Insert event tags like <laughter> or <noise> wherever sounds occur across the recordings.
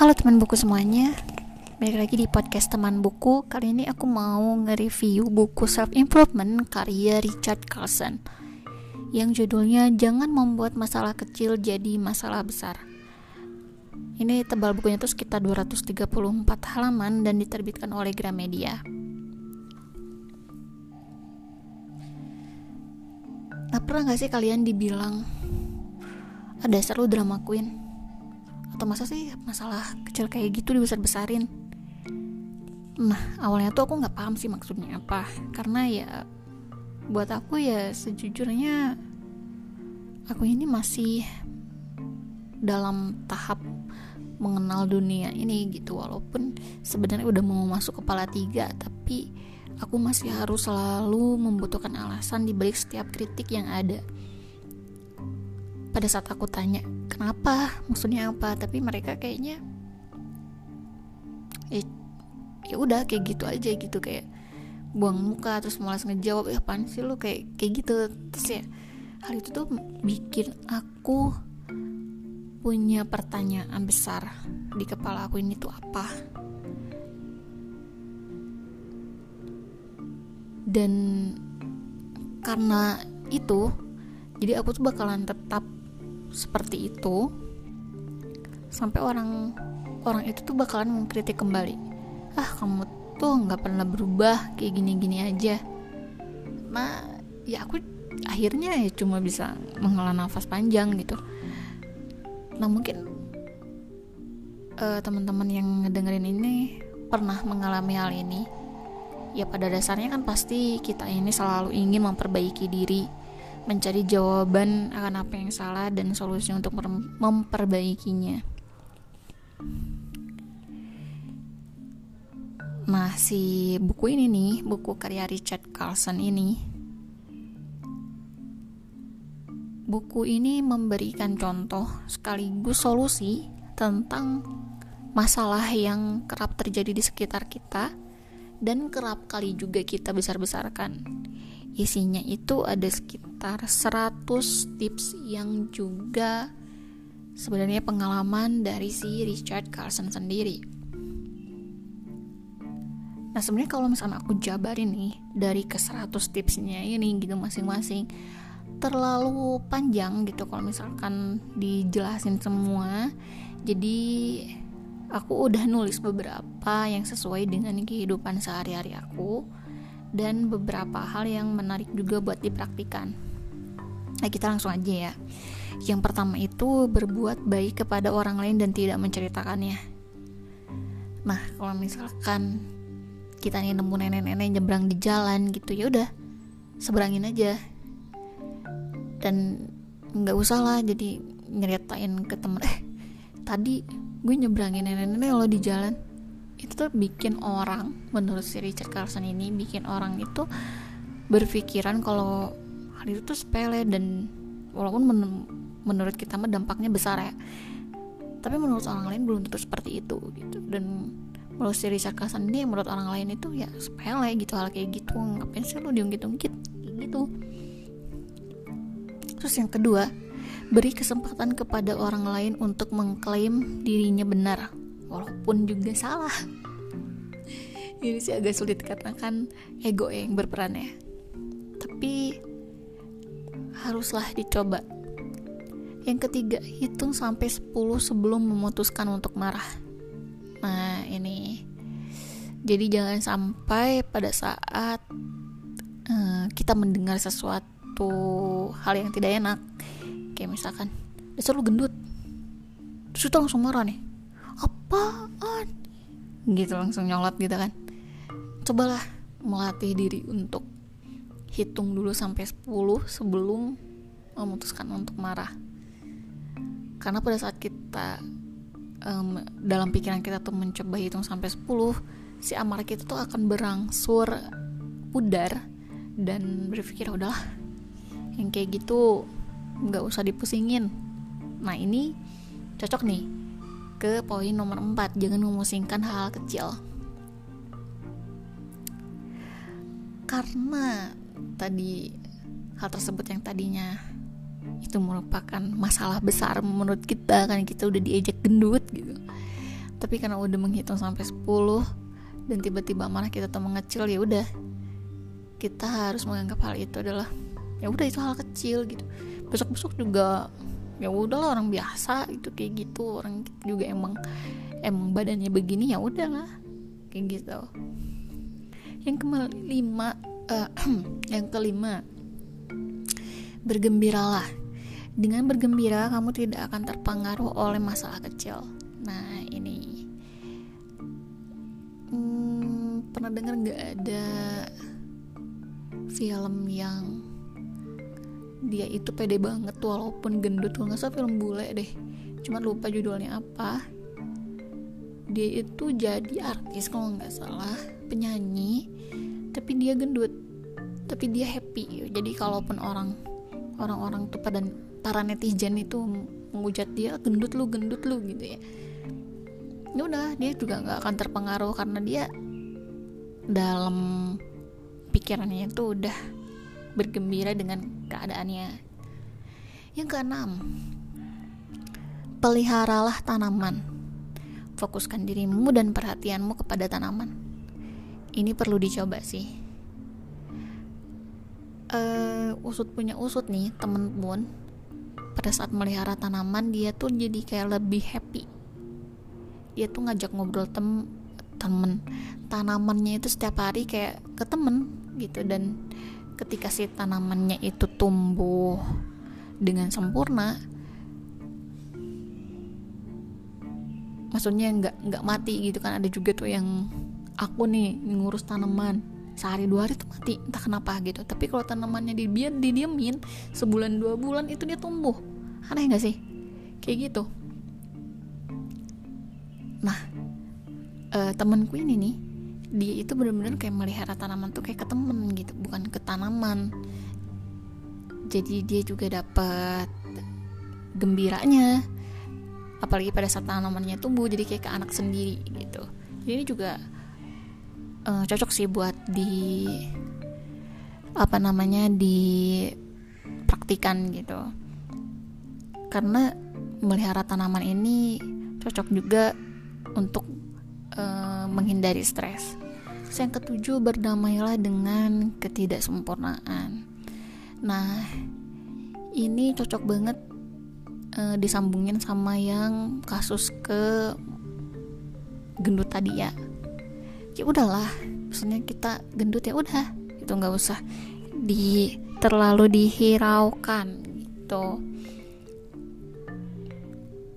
Halo teman buku semuanya. Balik lagi di podcast teman buku. Kali ini aku mau nge-review buku Self Improvement karya Richard Carlson Yang judulnya Jangan Membuat Masalah Kecil Jadi Masalah Besar. Ini tebal bukunya tuh sekitar 234 halaman dan diterbitkan oleh Gramedia. Nah pernah gak sih kalian dibilang Ada seru drama queen atau masa sih masalah kecil kayak gitu dibesar-besarin? Nah awalnya tuh aku nggak paham sih maksudnya apa. Karena ya buat aku ya sejujurnya aku ini masih dalam tahap mengenal dunia ini gitu. Walaupun sebenarnya udah mau masuk kepala tiga tapi aku masih harus selalu membutuhkan alasan di balik setiap kritik yang ada. Pada saat aku tanya kenapa maksudnya apa? Tapi mereka kayaknya eh ya udah kayak gitu aja gitu. Kayak buang muka terus malas ngejawab ya apaan sih lu? Kayak kayak gitu. Terus ya hal itu tuh bikin aku punya pertanyaan besar di kepala aku ini tuh apa? Dan karena itu jadi aku tuh bakalan tetap seperti itu sampai orang orang itu tuh bakalan mengkritik kembali. Ah kamu tuh nggak pernah berubah kayak gini-gini aja. Nah ya aku akhirnya ya cuma bisa menghela nafas panjang gitu. Nah mungkin uh, teman-teman yang ngedengerin ini pernah mengalami hal ini ya pada dasarnya kan pasti kita ini selalu ingin memperbaiki diri mencari jawaban akan apa yang salah dan solusi untuk memperbaikinya. Nah, si buku ini nih, buku karya Richard Carlson ini, buku ini memberikan contoh sekaligus solusi tentang masalah yang kerap terjadi di sekitar kita dan kerap kali juga kita besar-besarkan Isinya itu ada sekitar 100 tips yang juga sebenarnya pengalaman dari si Richard Carlson sendiri. Nah sebenarnya kalau misalnya aku jabarin nih dari ke 100 tipsnya ini gitu masing-masing terlalu panjang gitu kalau misalkan dijelasin semua. Jadi aku udah nulis beberapa yang sesuai dengan kehidupan sehari-hari aku dan beberapa hal yang menarik juga buat dipraktikan. Nah, kita langsung aja ya. Yang pertama itu berbuat baik kepada orang lain dan tidak menceritakannya. Nah, kalau misalkan kita nih nemu nenek-nenek nyebrang di jalan gitu ya udah seberangin aja dan nggak usah lah jadi nyeritain ke temen eh tadi gue nyebrangin nenek-nenek lo di jalan itu tuh bikin orang menurut si Richard Carlson ini bikin orang itu berpikiran kalau hal itu tuh sepele dan walaupun men menurut kita mah dampaknya besar ya. Tapi menurut orang lain belum tentu seperti itu gitu. Dan menurut si Richard Carlson ini menurut orang lain itu ya sepele gitu hal kayak gitu. Ngapain sih lo diungkit-ungkit? Gitu. Terus yang kedua beri kesempatan kepada orang lain untuk mengklaim dirinya benar walaupun juga salah. Ini sih agak sulit katakan ego yang berperan ya. Tapi haruslah dicoba. Yang ketiga hitung sampai 10 sebelum memutuskan untuk marah. Nah ini. Jadi jangan sampai pada saat uh, kita mendengar sesuatu hal yang tidak enak. Kayak misalkan dasar lu gendut. Terus itu langsung marah nih apaan? Gitu langsung nyolot gitu kan. Cobalah melatih diri untuk hitung dulu sampai 10 sebelum memutuskan untuk marah. Karena pada saat kita um, dalam pikiran kita tuh mencoba hitung sampai 10 si amarah kita tuh akan berangsur pudar dan berpikir udahlah yang kayak gitu nggak usah dipusingin. Nah ini cocok nih ke poin nomor 4 jangan memusingkan hal, -hal kecil. Karena tadi hal tersebut yang tadinya itu merupakan masalah besar menurut kita kan kita udah diejek gendut gitu. Tapi karena udah menghitung sampai 10 dan tiba-tiba marah kita tuh mengecil ya udah. Kita harus menganggap hal itu adalah ya udah itu hal kecil gitu. Besok-besok juga ya udahlah orang biasa itu kayak gitu. Orang juga emang emang badannya begini ya udahlah. Kayak gitu. Yang kelima uh, <clears throat> yang kelima bergembiralah. Dengan bergembira kamu tidak akan terpengaruh oleh masalah kecil. Nah ini. Hmm, pernah dengar nggak ada film yang dia itu pede banget walaupun gendut kalau nggak salah film bule deh. Cuma lupa judulnya apa. Dia itu jadi artis kalau nggak salah penyanyi tapi dia gendut tapi dia happy. Jadi kalaupun orang orang-orang tuh pada para netizen itu menghujat dia gendut lu gendut lu gitu ya. Ya udah dia juga nggak akan terpengaruh karena dia dalam pikirannya itu udah bergembira dengan keadaannya. Yang keenam peliharalah tanaman. Fokuskan dirimu dan perhatianmu kepada tanaman. Ini perlu dicoba sih. Uh, usut punya usut nih temen pun. Pada saat melihara tanaman dia tuh jadi kayak lebih happy. Dia tuh ngajak ngobrol tem temen. Tanamannya itu setiap hari kayak ke temen gitu dan ketika si tanamannya itu tumbuh dengan sempurna maksudnya nggak nggak mati gitu kan. Ada juga tuh yang aku nih ngurus tanaman sehari dua hari tuh mati entah kenapa gitu. Tapi kalau tanamannya dibiar didiemin sebulan dua bulan itu dia tumbuh. Aneh gak sih? Kayak gitu. Nah uh, temenku ini nih dia itu benar-benar kayak melihara tanaman tuh kayak ke temen gitu bukan ke tanaman. Jadi dia juga dapat gembiranya. Apalagi pada saat tanamannya tumbuh jadi kayak ke anak sendiri gitu. Jadi ini juga uh, cocok sih buat di apa namanya di praktikan gitu. Karena melihara tanaman ini cocok juga untuk uh, menghindari stres. Yang ketujuh berdamailah dengan ketidaksempurnaan. Nah ini cocok banget uh, disambungin sama yang kasus ke gendut tadi ya. Ya udahlah maksudnya kita gendut ya udah itu nggak usah di terlalu dihiraukan gitu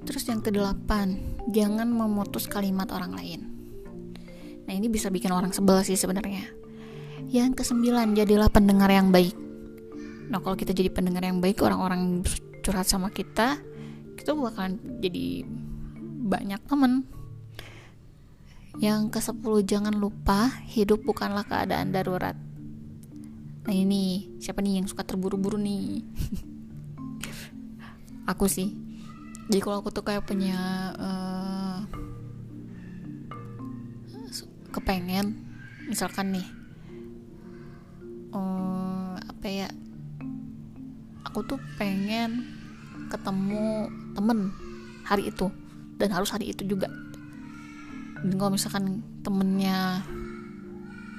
terus yang kedelapan jangan memutus kalimat orang lain nah ini bisa bikin orang sebel sih sebenarnya yang kesembilan jadilah pendengar yang baik nah kalau kita jadi pendengar yang baik orang-orang curhat sama kita kita bakalan jadi banyak temen yang ke-10 jangan lupa hidup bukanlah keadaan darurat. Nah ini siapa nih yang suka terburu-buru nih? <laughs> aku sih. Jadi kalau aku tuh kayak punya uh, kepengen, misalkan nih, uh, apa ya? Aku tuh pengen ketemu temen hari itu dan harus hari itu juga dan kalau misalkan temennya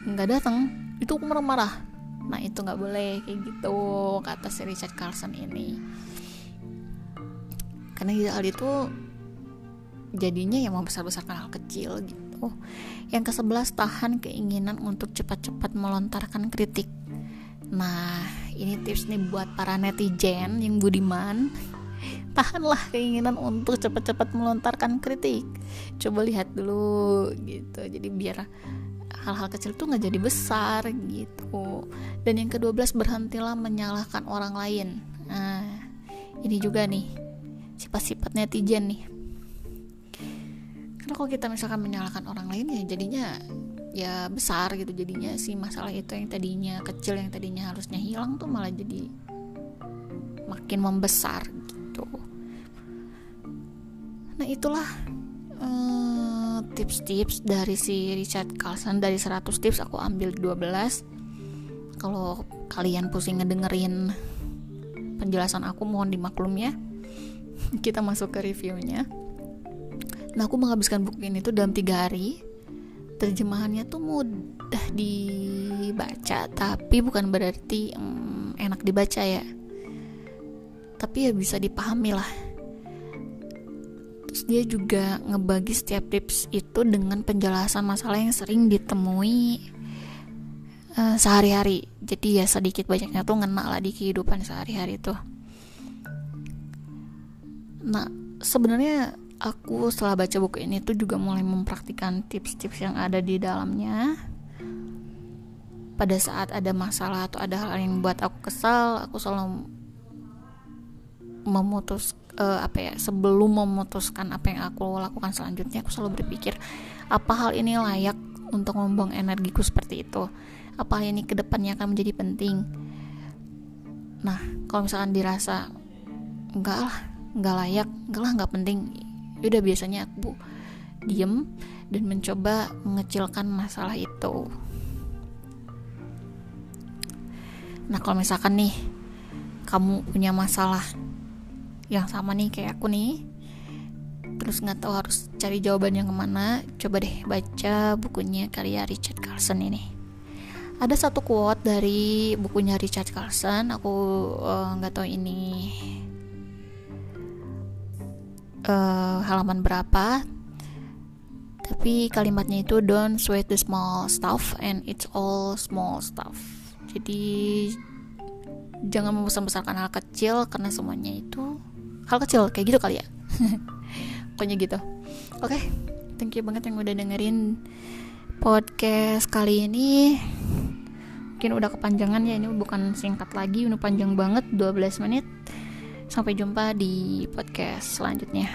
nggak datang itu aku marah-marah nah itu nggak boleh kayak gitu kata si Richard Carlson ini karena hal itu jadinya yang membesar-besarkan hal kecil gitu. Yang ke sebelas tahan keinginan untuk cepat-cepat melontarkan kritik. Nah ini tips nih buat para netizen yang budiman. <laughs> Tahanlah keinginan untuk cepat-cepat melontarkan kritik. Coba lihat dulu gitu. Jadi biar hal-hal kecil tuh nggak jadi besar gitu. Dan yang kedua belas berhentilah menyalahkan orang lain. Nah ini juga nih sifat-sifat netizen nih. Karena kalau kita misalkan menyalahkan orang lain ya jadinya ya besar gitu. Jadinya si masalah itu yang tadinya kecil yang tadinya harusnya hilang tuh malah jadi makin membesar gitu. Nah itulah uh, tips-tips dari si Richard Carlson. Dari 100 tips aku ambil 12 kalau kalian pusing ngedengerin penjelasan aku mohon dimaklum ya kita masuk ke reviewnya. Nah aku menghabiskan buku ini tuh dalam tiga hari. Terjemahannya tuh mudah dibaca tapi bukan berarti hmm, enak dibaca ya. Tapi ya bisa dipahami lah. Terus dia juga ngebagi setiap tips itu dengan penjelasan masalah yang sering ditemui uh, sehari-hari. Jadi ya sedikit banyaknya tuh ngena lah di kehidupan sehari-hari tuh nah sebenarnya aku setelah baca buku ini tuh juga mulai mempraktikkan tips-tips yang ada di dalamnya. Pada saat ada masalah atau ada hal yang buat aku kesal aku selalu memutus uh, apa ya sebelum memutuskan apa yang aku lakukan selanjutnya aku selalu berpikir apa hal ini layak untuk membuang energiku seperti itu? Apa hal ini ke depannya akan menjadi penting? Nah kalau misalkan dirasa enggak lah enggak layak enggak lah enggak penting. Udah biasanya aku diem dan mencoba mengecilkan masalah itu. Nah kalau misalkan nih kamu punya masalah yang sama nih kayak aku nih terus nggak tahu harus cari jawaban yang ke mana coba deh baca bukunya karya Richard Carlson ini. Ada satu quote dari bukunya Richard Carlson aku eh, nggak uh, tahu ini uh, halaman berapa. Tapi kalimatnya itu don't sweat the small stuff and it's all small stuff. Jadi jangan membesar-besarkan hal kecil karena semuanya itu hal kecil kayak gitu kali ya. <laughs> Pokoknya gitu. Oke okay, thank you banget yang udah dengerin podcast kali ini. Mungkin udah kepanjangan ya ini bukan singkat lagi ini panjang banget 12 menit sampai jumpa di podcast selanjutnya